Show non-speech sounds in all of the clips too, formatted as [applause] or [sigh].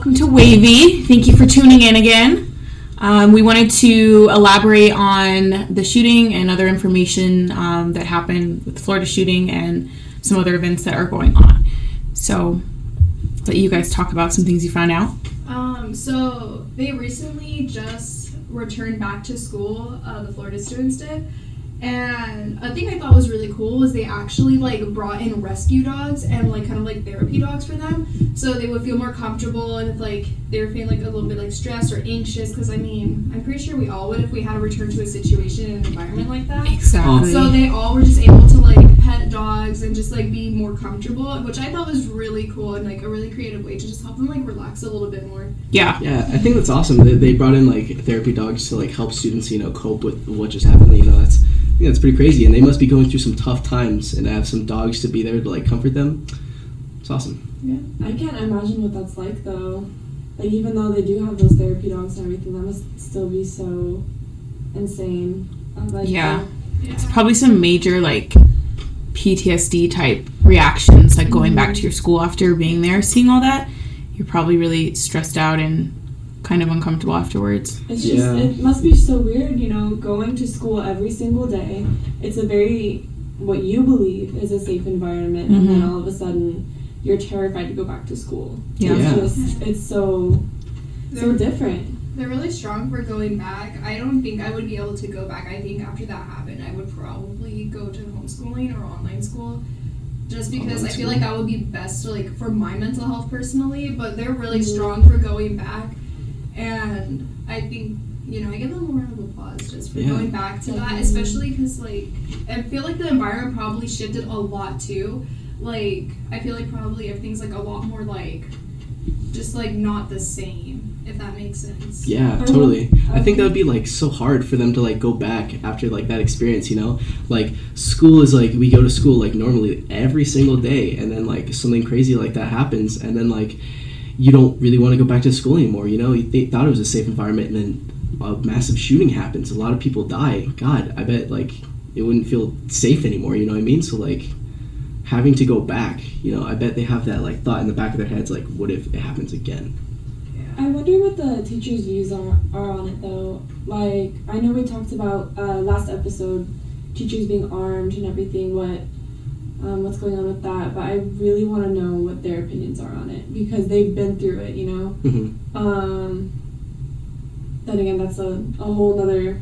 welcome to Wavy. Thank you for tuning in again. Um, we wanted to elaborate on the shooting and other information um, that happened with the Florida shooting and some other events that are going on. So, let you guys talk about some things you found out. Um, so they recently just returned back to school. Uh, the Florida students did, and a thing I thought was really cool was they actually like brought in rescue dogs and like kind of like therapy dogs for them, so they would feel more comfortable and if like they were feeling like a little bit like stressed or anxious. Because I mean, I'm pretty sure we all would if we had to return to a situation in an environment like that. Exactly. So they all were just able to like pet dogs and just like be more comfortable, which I thought was really cool and like a really creative way to just help them like relax a little bit more. yeah. Yeah, I think that's awesome. They, they brought in like therapy dogs to like help students, you know, cope with what just happened. You know, that's I think that's pretty crazy, and they must be going through some tough times, and to have some dogs to be there to like comfort them. It's awesome. Yeah, I can't imagine what that's like though. Like even though they do have those therapy dogs and everything, that must still be so insane. Oh, like, Yeah. Yeah. Probably some major like PTSD type reactions, like going back to your school after being there, seeing all that. You're probably really stressed out and kind of uncomfortable afterwards. It's just Yeah. it must be so weird, you know, going to school every single day. It's a very what you believe is a safe environment, and then Mhm. all of a sudden you're terrified to go back to school. Yeah. Yeah. It's just it's so so They're, different. they're really strong for going back. I don't think I would be able to go back. I think after that happened, I would probably go to homeschooling or online school. Just because Online I feel school. like that would be best like for my mental health personally, but they're really Mhm. strong for going back and I think you know, I give them a round of applause just for Yeah. going back to that, especially because like I feel like the environment probably shifted a lot too. Like I feel like probably everything's like a lot more like just like not the same, if that makes sense. Yeah, I totally. love- I think that would be uh-huh. like so hard for them to like go back after like that experience, you know? Like school is like we go to school like normally every single day and then like something crazy like that happens and then like you don't really want to go back to school anymore, you know? They thought it was a safe environment and then a massive shooting happens. A lot of people die. God, I bet like it wouldn't feel safe anymore, you know what I mean? So like having to go back, you know, I bet they have that like thought in the back of their heads like what if it happens again? I wonder what the teachers' views are, are on it though. Like, I know we talked about uh, last episode teachers being armed and everything, what um, what's going on with that, but I really want to know what their opinions are on it because they've been through it, you know? Mhm. Um, then again, that's a, a whole nother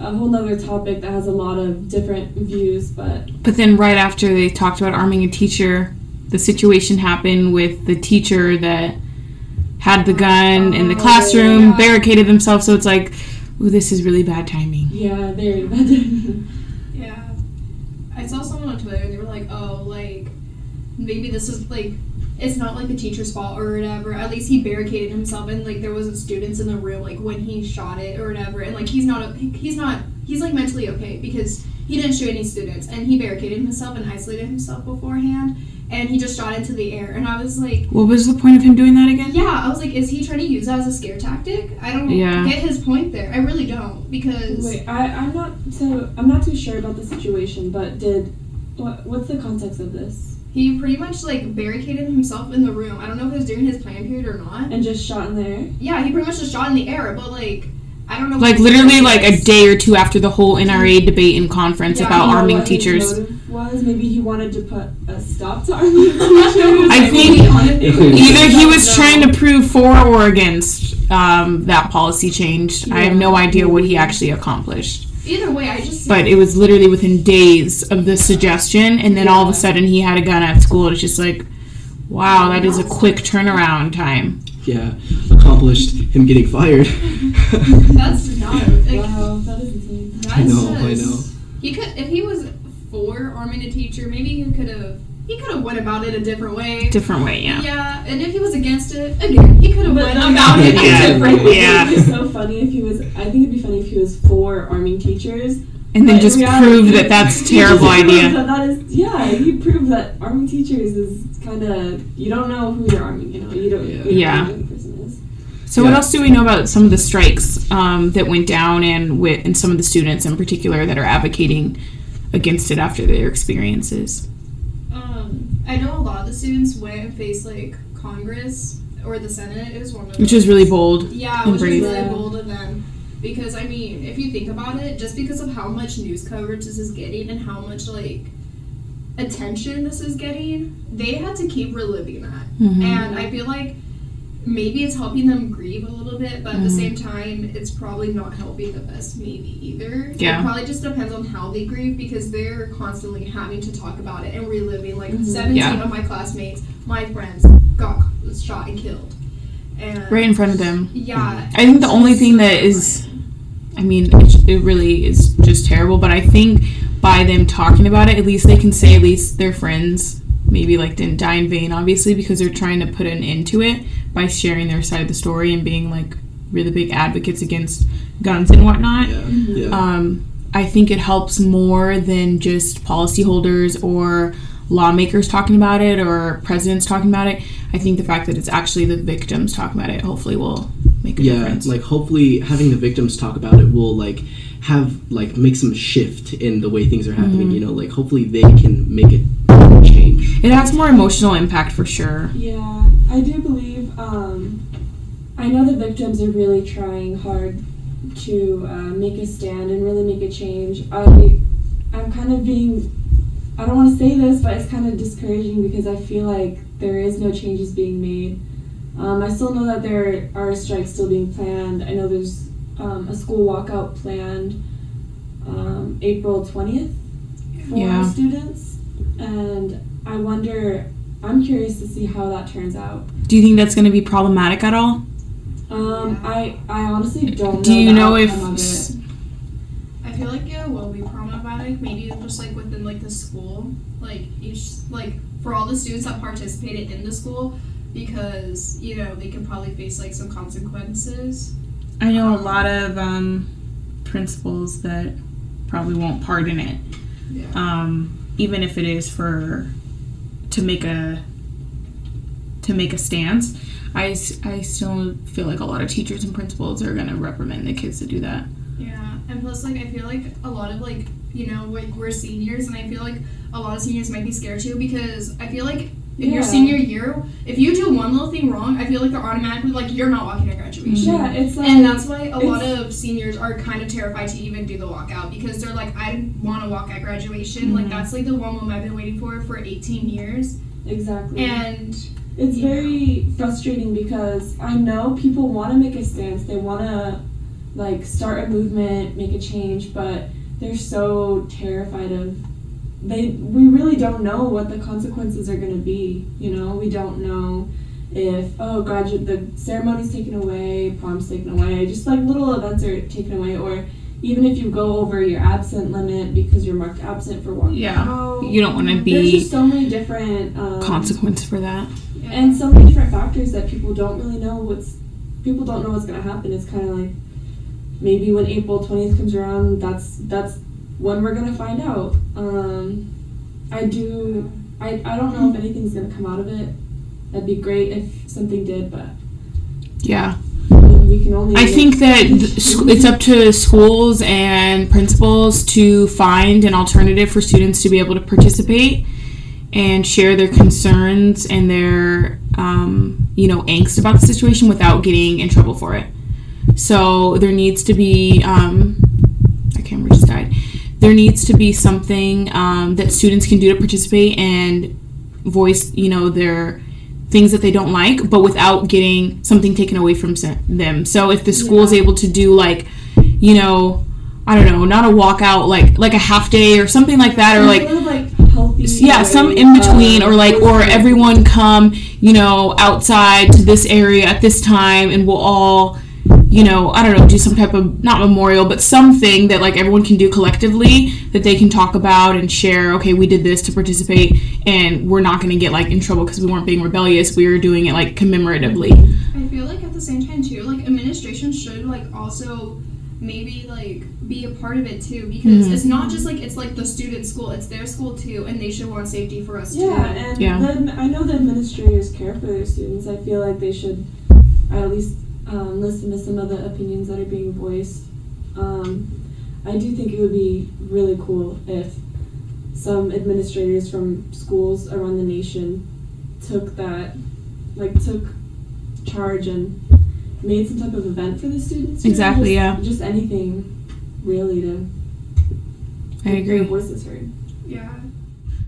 a whole nother topic that has a lot of different views, but But then right after they talked about arming a teacher, the situation happened with the teacher that had the gun in the Oh, classroom, yeah. barricaded themselves. So it's like, ooh, this is really bad timing. yeah, very bad. Yeah. [laughs] I saw someone on Twitter and they were like, oh, like, maybe this is like, it's not like the teacher's fault or whatever. At least he barricaded himself and like there wasn't students in the room like when he shot it or whatever. And like he's not, he's not, he's like mentally okay because he didn't shoot any students and he barricaded himself and isolated himself beforehand and he just shot into the air. And I was like, What was the point of him doing that again? yeah, I was like, is he trying to use that as a scare tactic? I don't Yeah. get his point there. I really don't because. Wait, I, I'm not so I'm not too sure about the situation, but did what what's the context of this? He pretty much like barricaded himself in the room. I don't know if it was during his plan period or not. And just shot in the air? Yeah, he pretty much just shot in the air, but like I don't know. Like literally motive like a day or two after the whole NRA debate and conference Yeah, about You know arming what teachers. was maybe he wanted to put a stop to arming [laughs] teachers. I think Either Either he was No. trying to prove for or against um, that policy change. I have no idea what he actually accomplished. Either way, I just But it was literally within days of the suggestion, and then all of a sudden he had a gun at school. It's just like, wow, that is a quick turnaround time. Yeah, accomplished him getting fired. [laughs] that's not like Wow, that is insane. that's I know, I know. He could if he was for arming a teacher, maybe he could have he could have went about it a different way. Different way, yeah. Yeah, and if he was against it, again, he could have went no, about it Yeah. a different way. Yeah. It'd be so funny if he was. I think it'd be funny if he was for arming teachers. And then but just in reality, proved that that's a he terrible idea. That that is, yeah, he proved that arming teachers is kind of. You don't know who you're arming. You know, you don't. Yeah. who the Yeah. arming person is. So what else do we know about some of the strikes um, that went down and with and some of the students in particular that are advocating against it after their experiences? I know a lot of the students went and faced like Congress or the Senate. It was one of which those. is really bold. Yeah, which is really bold of them. Because I mean, if you think about it, just because of how much news coverage this is getting and how much like attention this is getting, they had to keep reliving that. Mhm. And I feel like maybe it's helping them grieve a little bit, but at the Mhm. same time, it's probably not helping the best maybe either. Yeah. It probably just depends on how they grieve because they're constantly having to talk about it and reliving. Like Mhm. 17 Yeah. of my classmates, my friends, got shot and killed. And right in front of them. yeah. I think the only thing that is. I mean, it, it really is just terrible. But I think by them talking about it, at least they can say at least their friends maybe like didn't die in vain, obviously, because they're trying to put an end to it by sharing their side of the story and being like really big advocates against guns and whatnot. Yeah. Yeah. Um, I think it helps more than just policyholders or lawmakers talking about it or presidents talking about it. I think the fact that it's actually the victims talking about it hopefully will make a yeah difference. like hopefully having the victims talk about it will like have like make some shift in the way things are happening Mhm. you know like hopefully they can make it It has more emotional impact for sure. Yeah, I do believe. Um, I know the victims are really trying hard to uh, make a stand and really make a change. I, I'm kind of being. I don't want to say this, but it's kind of discouraging because I feel like there is no changes being made. Um, I still know that there are strikes still being planned. I know there's um, a school walkout planned um, April 20th for Yeah. students. And I wonder, I'm curious to see how that turns out. Do you think that's going to be problematic at all? Um, I, I honestly don't know. Do you know if outcome. I feel like it will be problematic, maybe just like within like the school, like each like for all the students that participated in the school, because you know they could probably face like some consequences. I know a lot of um, principals that probably won't pardon it, Yeah. um, even if it is for to make a to make a stance. I, I still feel like a lot of teachers and principals are gonna reprimand the kids to do that. Yeah, and plus, like, I feel like a lot of like, you know, like we're seniors, and I feel like a lot of seniors might be scared too because I feel like in your senior year, if you do one little thing wrong, I feel like they're automatically like you're not walking graduation. Yeah, it's like. And that's why a lot of seniors are kind of terrified to even do the walkout because they're like, I want to walk at graduation. Like Mhm. that's like the one moment I've been waiting for for 18 years. Exactly. And It's very frustrating because I know people want to make a stance. They want to like start a movement, make a change, but they're so terrified of they we really don't know what the consequences are going to be, you know? We don't know if oh graduate the ceremony's taken away, prom's taken away, just like little events are taken away or even if you go over your absent limit because you're marked absent for walking Yeah. out. You don't want to There's be just so many different um, consequence for that. yeah. and so many different factors that people don't really know what's people don't know what's going to happen it's kind of like maybe when april 20th comes around that's that's when we're going to find out um, i do I, I don't know if anything's going to come out of it that'd be great if something did but Yeah. I mean, we can only I think that th- it's up to schools and principals to find an alternative for students to be able to participate and share their concerns and their, um, you know, angst about the situation without getting in trouble for it. So there needs to be, um, my camera just died. There needs to be something um, that students can do to participate and voice, you know, their things that they don't like, but without getting something taken away from them. So if the school is Yeah. able to do like, you know, I don't know, not a walkout, like like a half day or something like that, or like like healthy yeah, some in between, uh, or like, or everyone come, you know, outside to this area at this time, and we'll all, you know, I don't know, do some type of not memorial, but something that like everyone can do collectively that they can talk about and share. Okay, we did this to participate, and we're not going to get like in trouble because we weren't being rebellious. We were doing it like commemoratively. I feel like at the same time too, like administration should like also maybe like be a part of it too because Mhm. it's not just like it's like the student school, it's their school too, and they should want safety for us Yeah, too. and Yeah. The, admi- I know the administrators care for their students. I feel like they should at least um, listen to some of the opinions that are being voiced. Um, I do think it would be really cool if some administrators from schools around the nation took that, like took charge and made some type of event for the students. you know, Exactly, just, yeah. Just anything, really, to I get their agree. voices heard. Yeah.